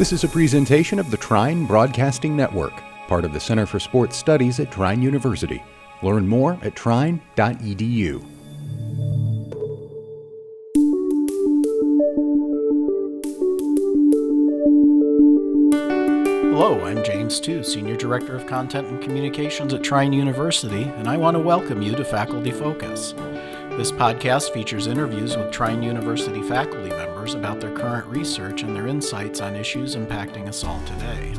This is a presentation of the Trine Broadcasting Network, part of the Center for Sports Studies at Trine University. Learn more at trine.edu. Hello, I'm James Tew, Senior Director of Content and Communications at Trine University, and I want to welcome you to Faculty Focus. This podcast features interviews with Trine University faculty members about their current research and their insights on issues impacting us all today.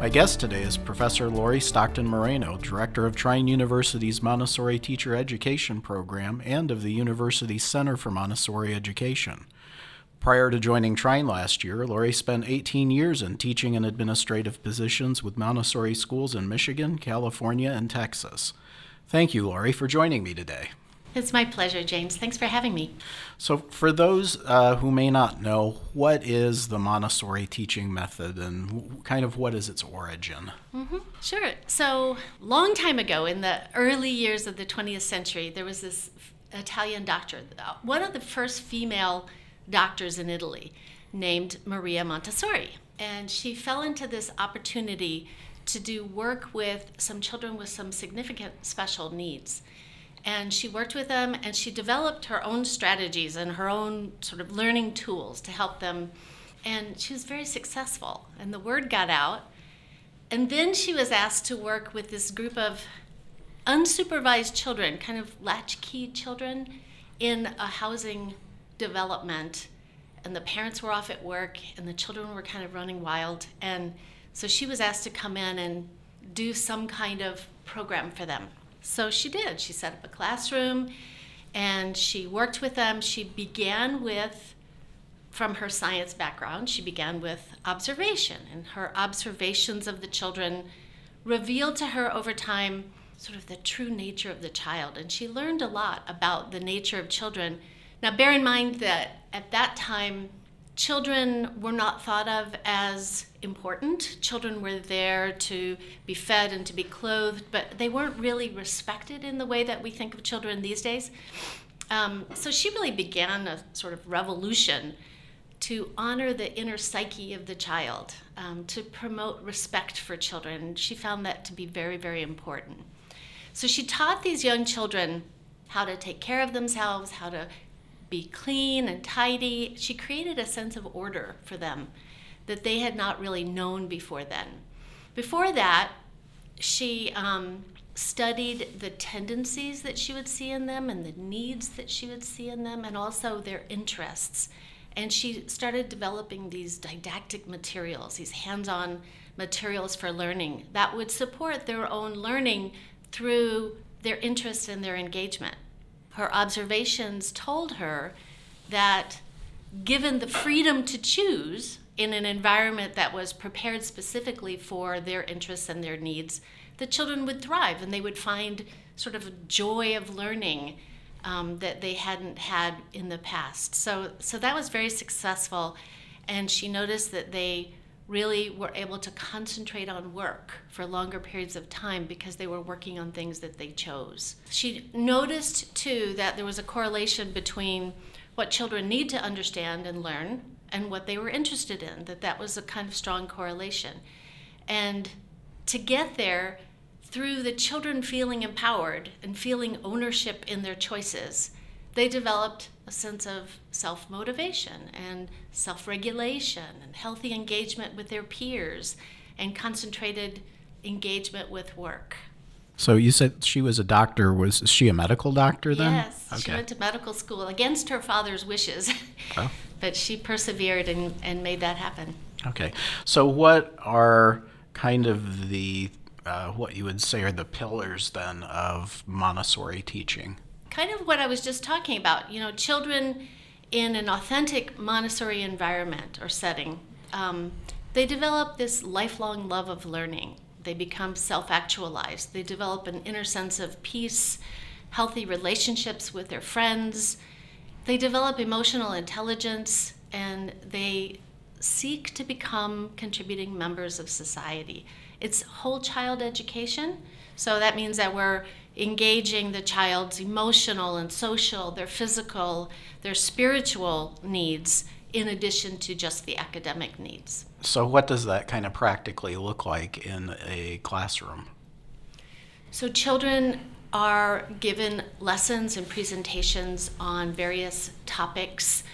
My guest today is Professor Lori Stockton Moreno, Director of Trine University's Montessori Teacher Education Program and of the university's Center for Montessori Education. Prior to joining Trine last year, Lori spent 18 years in teaching and administrative positions with Montessori schools in Michigan, California, and Texas. Thank you, Lori, for joining me today. It's my pleasure, James. Thanks for having me. So, for those uh, who may not know, what is the Montessori teaching method and kind of what is its origin? Mm-hmm. Sure. So, long time ago, in the early years of the 20th century, there was this Italian doctor, uh, one of the first female doctors in Italy, named Maria Montessori. And she fell into this opportunity to do work with some children with some significant special needs and she worked with them and she developed her own strategies and her own sort of learning tools to help them. And she was very successful. And the word got out. And then she was asked to work with this group of unsupervised children kind of latchkey children in a housing development. And the parents were off at work and the children were kind of running wild. And so she was asked to come in and do some kind of program for them so she did. She set up a classroom and she worked with them. She began with, from her science background, she began with observation. And her observations of the children revealed to her over time sort of the true nature of the child. And she learned a lot about the nature of children. Now, bear in mind that at that time, children were not thought of as important. Children were there to be fed and to be clothed, but they weren't really respected in the way that we think of children these days. Um, so she really began a sort of revolution to honor the inner psyche of the child, um, to promote respect for children. She found that to be very, very important. So she taught these young children how to take care of themselves, how to be clean and tidy. She created a sense of order for them that they had not really known before then. Before that, she um, studied the tendencies that she would see in them and the needs that she would see in them, and also their interests. And she started developing these didactic materials, these hands on materials for learning that would support their own learning through their interest and their engagement her observations told her that given the freedom to choose in an environment that was prepared specifically for their interests and their needs, the children would thrive and they would find sort of a joy of learning um, that they hadn't had in the past. So, so that was very successful. And she noticed that they really were able to concentrate on work for longer periods of time because they were working on things that they chose. She noticed too that there was a correlation between what children need to understand and learn and what they were interested in, that that was a kind of strong correlation. And to get there, through the children feeling empowered and feeling ownership in their choices, they developed a sense of self motivation and self regulation and healthy engagement with their peers and concentrated engagement with work. So you said she was a doctor. Was she a medical doctor then? Yes, okay. she went to medical school against her father's wishes, oh. but she persevered and, and made that happen. Okay, so what are kind of the uh, what you would say are the pillars then of Montessori teaching? Kind of what I was just talking about. You know, children in an authentic Montessori environment or setting, um, they develop this lifelong love of learning. They become self actualized. They develop an inner sense of peace, healthy relationships with their friends. They develop emotional intelligence and they seek to become contributing members of society. It's whole child education. So that means that we're engaging the child's emotional and social, their physical, their spiritual needs in addition to just the academic needs. So, what does that kind of practically look like in a classroom? So, children are given lessons and presentations on various topics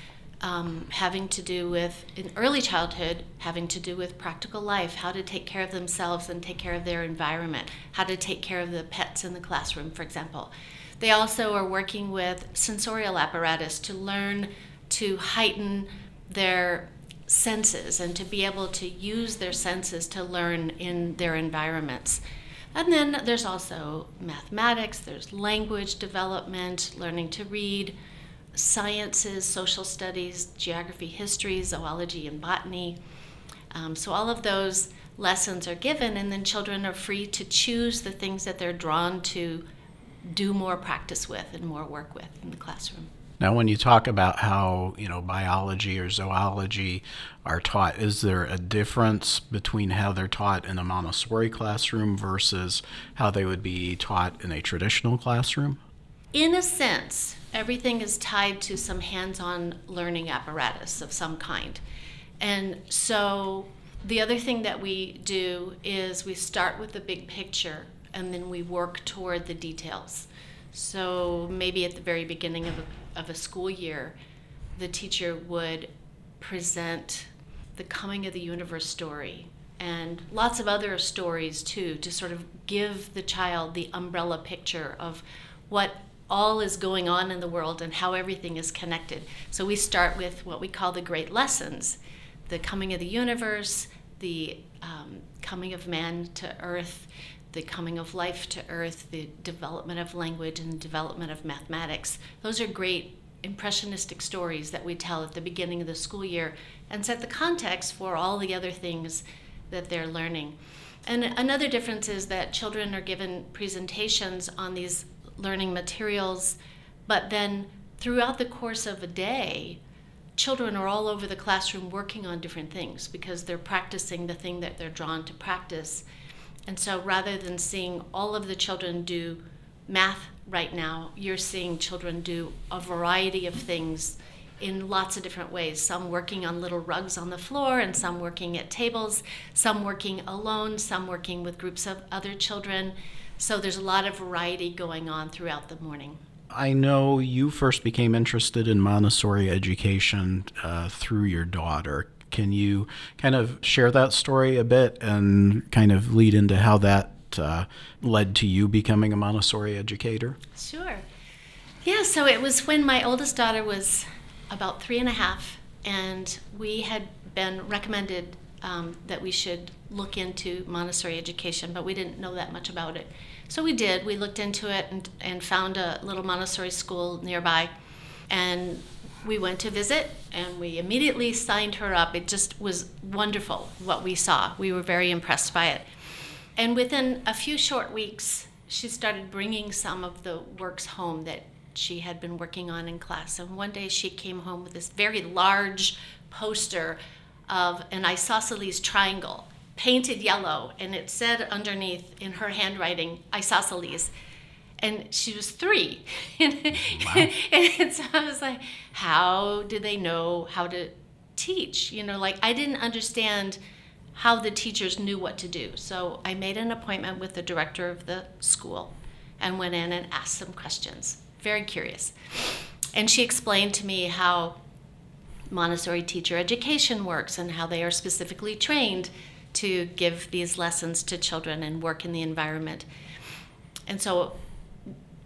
um, having to do with, in early childhood, having to do with practical life, how to take care of themselves and take care of their environment, how to take care of the pets in the classroom, for example. They also are working with sensorial apparatus to learn to heighten their senses and to be able to use their senses to learn in their environments. And then there's also mathematics, there's language development, learning to read, sciences, social studies, geography, history, zoology, and botany. Um, so all of those lessons are given, and then children are free to choose the things that they're drawn to do more practice with and more work with in the classroom. Now, when you talk about how you know biology or zoology are taught, is there a difference between how they're taught in a Montessori classroom versus how they would be taught in a traditional classroom? In a sense, everything is tied to some hands-on learning apparatus of some kind, and so the other thing that we do is we start with the big picture and then we work toward the details. So maybe at the very beginning of a of a school year, the teacher would present the coming of the universe story and lots of other stories too to sort of give the child the umbrella picture of what all is going on in the world and how everything is connected. So we start with what we call the great lessons the coming of the universe, the um, coming of man to earth, the coming of life to earth, the development of language, and development of mathematics. Those are great impressionistic stories that we tell at the beginning of the school year and set the context for all the other things that they're learning. And another difference is that children are given presentations on these learning materials, but then throughout the course of a day, children are all over the classroom working on different things because they're practicing the thing that they're drawn to practice. And so rather than seeing all of the children do math right now, you're seeing children do a variety of things in lots of different ways. Some working on little rugs on the floor, and some working at tables, some working alone, some working with groups of other children. So there's a lot of variety going on throughout the morning. I know you first became interested in Montessori education uh, through your daughter. Can you kind of share that story a bit and kind of lead into how that uh, led to you becoming a Montessori educator? Sure. Yeah, so it was when my oldest daughter was about three and a half, and we had been recommended um, that we should look into Montessori education, but we didn't know that much about it. So we did. We looked into it and, and found a little Montessori school nearby. And we went to visit and we immediately signed her up. It just was wonderful what we saw. We were very impressed by it. And within a few short weeks, she started bringing some of the works home that she had been working on in class. And one day she came home with this very large poster of an isosceles triangle painted yellow, and it said underneath in her handwriting, isosceles and she was three. Wow. and so I was like, how do they know how to teach? You know, like I didn't understand how the teachers knew what to do. So I made an appointment with the director of the school and went in and asked some questions. Very curious. And she explained to me how Montessori teacher education works and how they are specifically trained to give these lessons to children and work in the environment. And so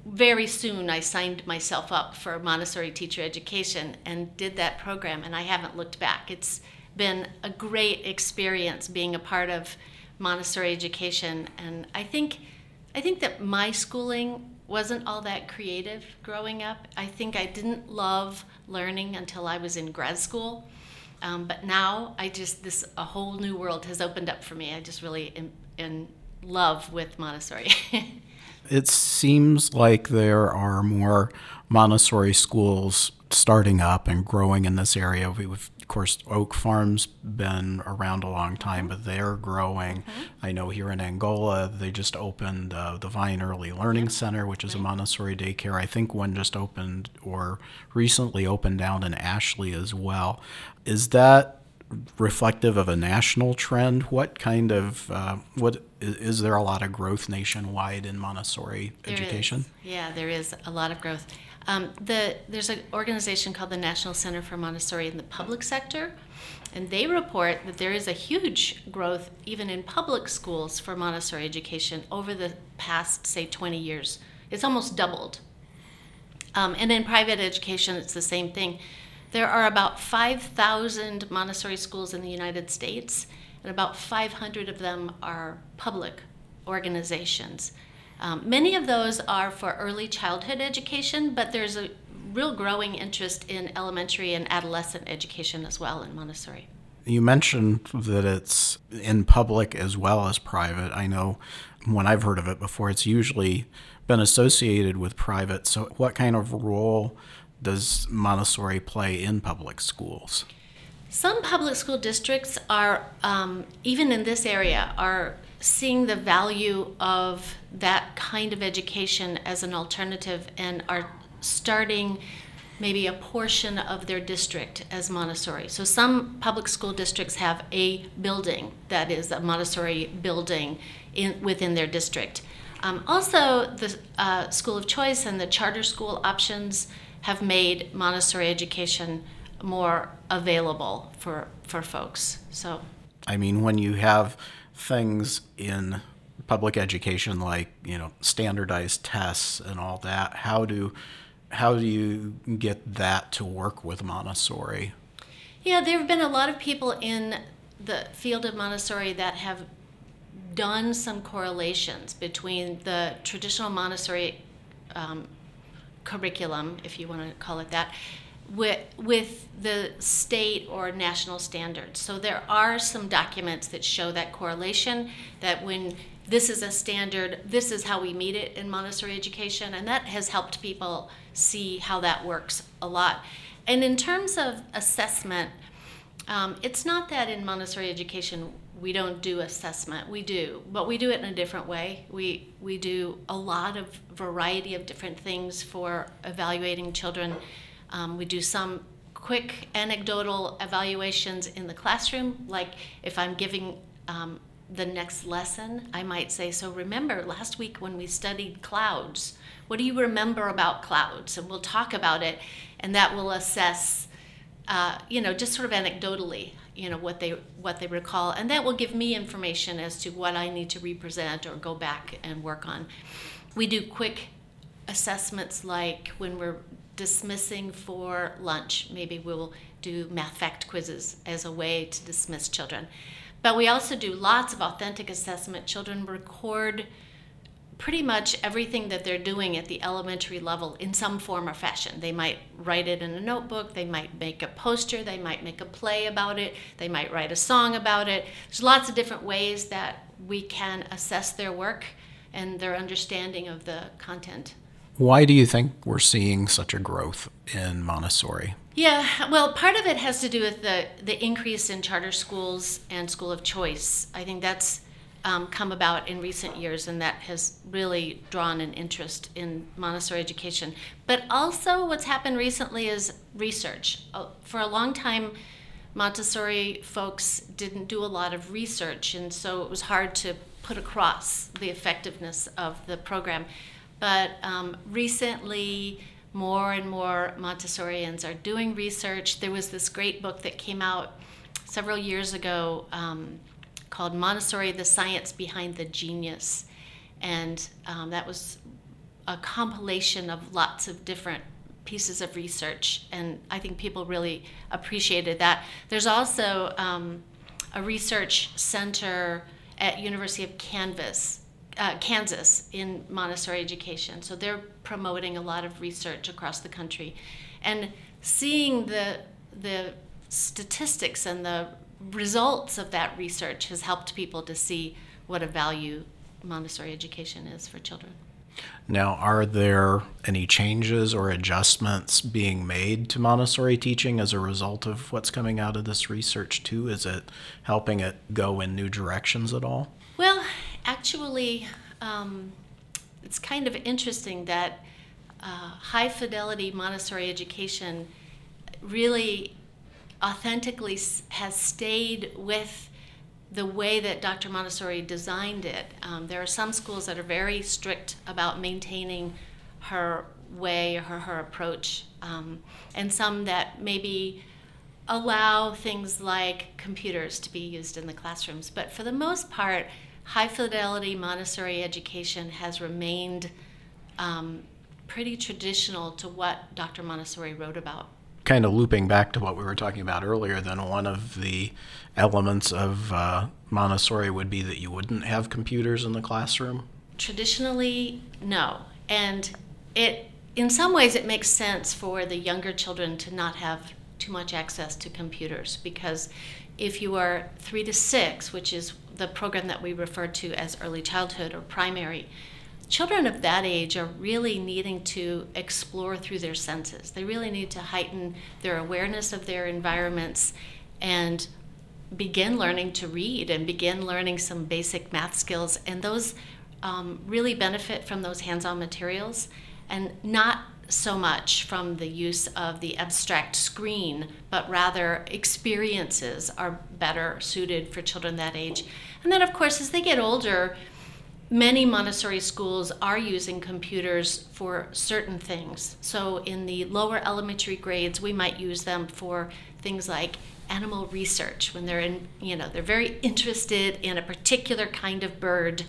very soon I signed myself up for Montessori teacher education and did that program, and I haven't looked back. It's been a great experience being a part of Montessori education, and I think I think that my schooling wasn't all that creative growing up. I think I didn't love learning until I was in grad school. Um, but now I just this a whole new world has opened up for me. I just really am in love with Montessori. it seems like there are more Montessori schools starting up and growing in this area. We've of course, Oak Farm's been around a long time, but they're growing. Mm-hmm. I know here in Angola, they just opened uh, the Vine Early Learning Center, which is a Montessori daycare. I think one just opened or recently opened down in Ashley as well. Is that reflective of a national trend? What kind of uh, what i- is there a lot of growth nationwide in Montessori There is. education? Yeah, there is a lot of growth. Um, the, there's an organization called the National Center for Montessori in the public sector, and they report that there is a huge growth even in public schools for Montessori education over the past, say, 20 years. It's almost doubled. Um, and in private education, it's the same thing. There are about 5,000 Montessori schools in the United States, and about 500 of them are public organizations. Um, many of those are for early childhood education, but there's a real growing interest in elementary and adolescent education as well in Montessori. You mentioned that it's in public as well as private. I know when I've heard of it before, it's usually been associated with private. So, what kind of role does Montessori play in public schools? Some public school districts are, um, even in this area, are seeing the value of that kind of education as an alternative and are starting maybe a portion of their district as Montessori. So some public school districts have a building that is a Montessori building in, within their district. Um, also, the uh, school of choice and the charter school options have made Montessori education more available for, for folks. So, I mean, when you have things in public education like you know standardized tests and all that, how do how do you get that to work with Montessori? yeah, there have been a lot of people in the field of Montessori that have done some correlations between the traditional Montessori um, curriculum, if you want to call it that, with, with the state or national standards. So there are some documents that show that correlation, that when this is a standard, this is how we meet it in Montessori education, and that has helped people see how that works a lot. And in terms of assessment, um, it's not that in Montessori education we don't do assessment. We do, but we do it in a different way. We we do a lot of variety of different things for evaluating children. Um, we do some quick anecdotal evaluations in the classroom, like if I'm giving um, the next lesson, I might say, "So remember last week when we studied clouds? What do you remember about clouds?" And we'll talk about it, and that will assess uh, you know, just sort of anecdotally, you know, what they what they recall, and that will give me information as to what I need to represent or go back and work on. We do quick assessments like when we're dismissing for lunch, maybe we'll do math fact quizzes as a way to dismiss children. But we also do lots of authentic assessment. Children record pretty much everything that they're doing at the elementary level in some form or fashion. They might write it in a notebook, they might make a poster, they might make a play about it, they might write a song about it. There's lots of different ways that we can assess their work and their understanding of the content. Why do you think we're seeing such a growth in Montessori? Yeah, well, part of it has to do with the, the increase in charter schools and school of choice. I think that's um, come about in recent years, and that has really drawn an interest in Montessori education. But also, what's happened recently is research. Uh, For a long time, Montessori folks didn't do a lot of research, and so it was hard to put across the effectiveness of the program. But um, recently, more and more Montessorians are doing research. There was this great book that came out several years ago um, called Montessori The Science Behind the Genius. And um, that was a compilation of lots of different pieces of research. And I think people really appreciated that. There's also um, a research center at University of Kansas, uh, Kansas in Montessori education. So they're promoting a lot of research across the country, and seeing the the statistics and the results of that research has helped people to see what a value Montessori education is for children. Now, are there any changes or adjustments being made to Montessori teaching as a result of what's coming out of this research, too? Is it helping it go in new directions at all? Well, actually, um, it's kind of interesting that uh, high fidelity Montessori education really authentically has stayed with the way that Dr. Montessori designed it. Um, there are some schools that are very strict about maintaining her way, her, her approach, um, and some that maybe allow things like computers to be used in the classrooms. But for the most part, high fidelity Montessori education has remained um, pretty traditional to what Dr. Montessori wrote about. Kind of looping back to what we were talking about earlier, then one of the elements of uh, Montessori would be that you wouldn't have computers in the classroom? Traditionally, no. And it, in some ways, it makes sense for the younger children to not have too much access to computers because if you are three to six, which is the program that we refer to as early childhood or primary, children of that age are really needing to explore through their senses. They really need to heighten their awareness of their environments and begin learning to read and begin learning some basic math skills. And those um, really benefit from those hands on materials and not so much from the use of the abstract screen, but rather experiences are better suited for children that age. And then, of course, as they get older, many Montessori schools are using computers for certain things. So, in the lower elementary grades, we might use them for things like animal research when they're in, you know, they're very interested in a particular kind of bird.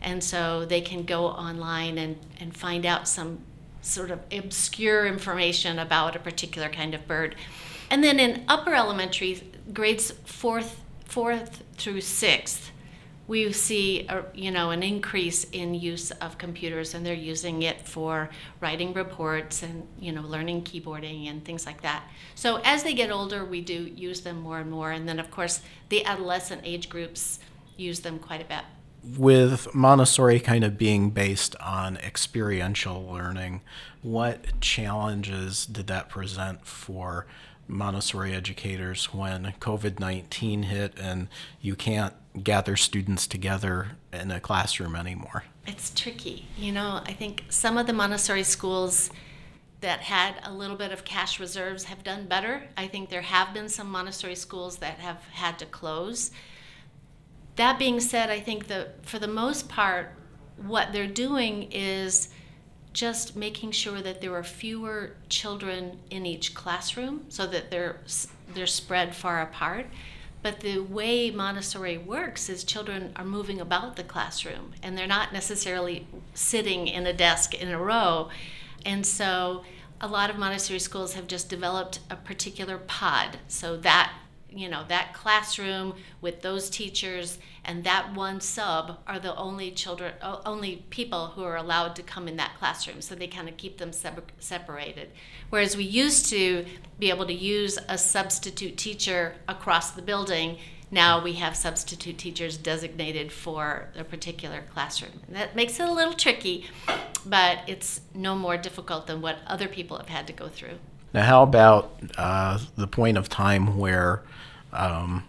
And so they can go online and, and find out some sort of obscure information about a particular kind of bird. And then in upper elementary, grades fourth, fourth through sixth, we see a, you know an increase in use of computers and they're using it for writing reports and you know learning keyboarding and things like that. So as they get older we do use them more and more. And then of course the adolescent age groups use them quite a bit with Montessori kind of being based on experiential learning, what challenges did that present for Montessori educators when COVID 19 hit and you can't gather students together in a classroom anymore? It's tricky. You know, I think some of the Montessori schools that had a little bit of cash reserves have done better. I think there have been some Montessori schools that have had to close. That being said, I think that for the most part, what they're doing is just making sure that there are fewer children in each classroom so that they're they're spread far apart. But the way montessori works is children are moving about the classroom and they're not necessarily sitting in a desk in a row. And so a lot of montessori schools have just developed a particular pod so that you know that classroom with those teachers and that one sub are the only children only people who are allowed to come in that classroom so they kind of keep them separated. Whereas we used to be able to use a substitute teacher across the building now we have substitute teachers designated for a particular classroom. And that makes it a little tricky but it's no more difficult than what other people have had to go through. Now how about uh, the point of time where um,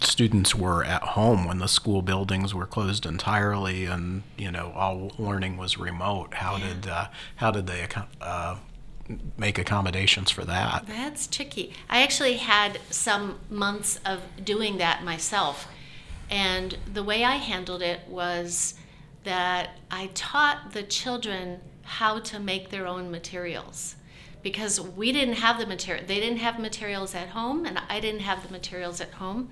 students were at home when the school buildings were closed entirely and you know all learning was remote. How yeah. did uh, how did they uh, make accommodations for that? That's tricky. I actually had some months of doing that myself. And the way i handled it was that i taught the children how to make their own materials because we didn't have the material. They didn't have materials at home, and I didn't have the materials at home.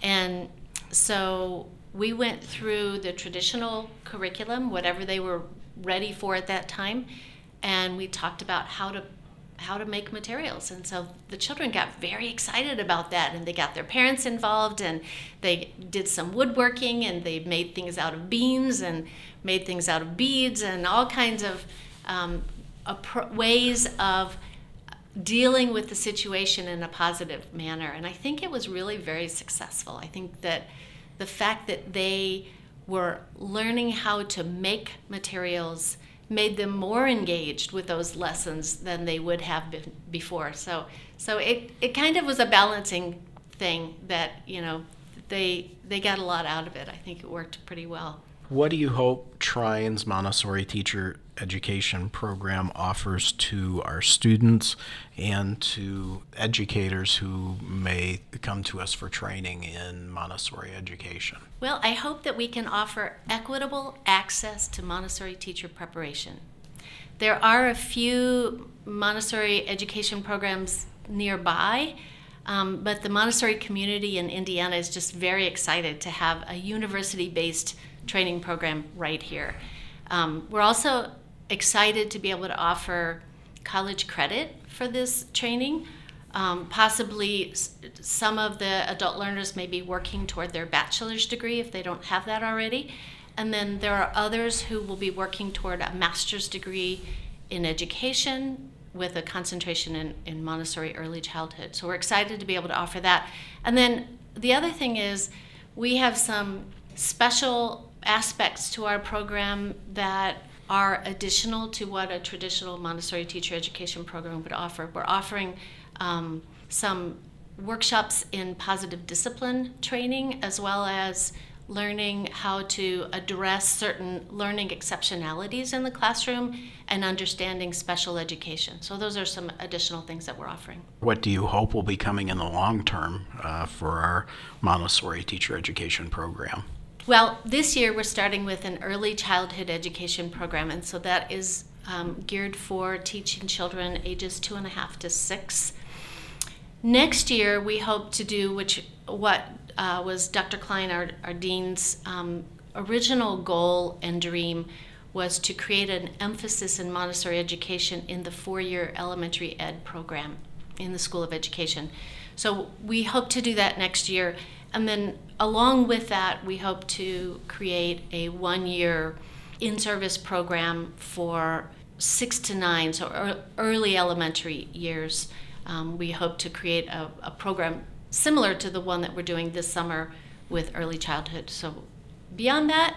And so we went through the traditional curriculum, whatever they were ready for at that time, and we talked about how to how to make materials. And so the children got very excited about that and they got their parents involved and they did some woodworking and they made things out of beans and made things out of beads and all kinds of um, ways of dealing with the situation in a positive manner. And I think it was really very successful. I think that the fact that they were learning how to make materials made them more engaged with those lessons than they would have been before. So, so it, it kind of was a balancing thing that, you know, they, they got a lot out of it. I think it worked pretty well. What do you hope Trine's Montessori teacher education program offers to our students and to educators who may come to us for training in Montessori education? Well, I hope that we can offer equitable access to Montessori teacher preparation. There are a few Montessori education programs nearby. Um, but the Montessori community in Indiana is just very excited to have a university based training program right here. Um, we're also excited to be able to offer college credit for this training. Um, possibly some of the adult learners may be working toward their bachelor's degree if they don't have that already. And then there are others who will be working toward a master's degree in education with a concentration in, in Montessori early childhood. So we're excited to be able to offer that. And then the other thing is we have some special aspects to our program that are additional to what a traditional Montessori teacher education program would offer. We're offering um, some workshops in positive discipline training as well as learning how to address certain learning exceptionalities in the classroom and understanding special education. So, those are some additional things that we're offering. What do you hope will be coming in the long term uh, for our Montessori teacher education program? Well, this year we're starting with an early childhood education program, and so that is um, geared for teaching children ages two and a half to six. Next year, we hope to do which what uh, was Dr. Klein, our, our dean's um, original goal and dream was to create an emphasis in Montessori education in the four-year elementary ed program in the School of Education. So we hope to do that next year. And then along with that, we hope to create a one year in service program for six to nine, so early elementary years. Um, we hope to create a, a, program similar to the one that we're doing this summer with early childhood. So beyond that,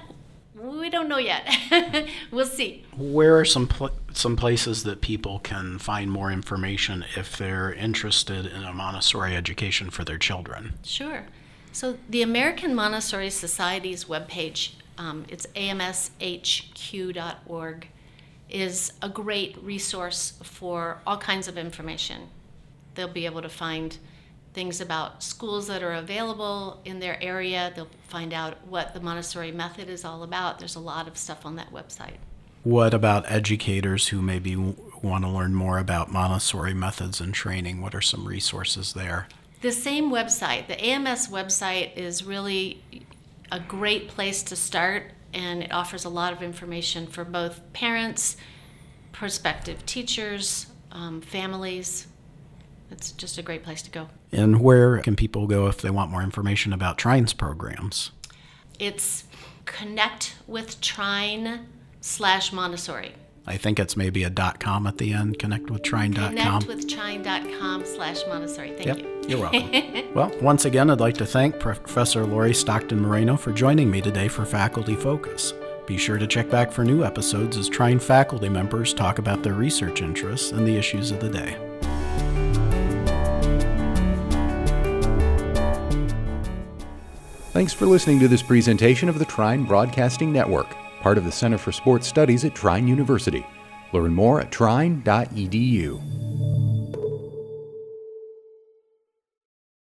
we don't know yet. we'll see. Where are some pl- some places that people can find more information if they're interested in a Montessori education for their children? Sure. So the American Montessori Society's webpage, um, it's amshq.org, is a great resource for all kinds of information. They'll be able to find things about schools that are available in their area. They'll find out what the Montessori method is all about. There's a lot of stuff on that website. What about educators who maybe want to learn more about Montessori methods and training? What are some resources there? The same website, the AMS website, is really a great place to start, and it offers a lot of information for both parents, prospective teachers, um, families. It's just a great place to go. And where can people go if they want more information about Trine's programs? It's connect with Trine slash Montessori. I think it's maybe a dot com at the end, connectwithtrine.com. Connectwithtrine.com slash Montessori. Thank yep, you. You're welcome. well, once again, I'd like to thank Professor Lori Stockton Moreno for joining me today for Faculty Focus. Be sure to check back for new episodes as Trine faculty members talk about their research interests and the issues of the day. Thanks for listening to this presentation of the Trine Broadcasting Network part of the Center for Sports Studies at Trine University. Learn more at trine.edu.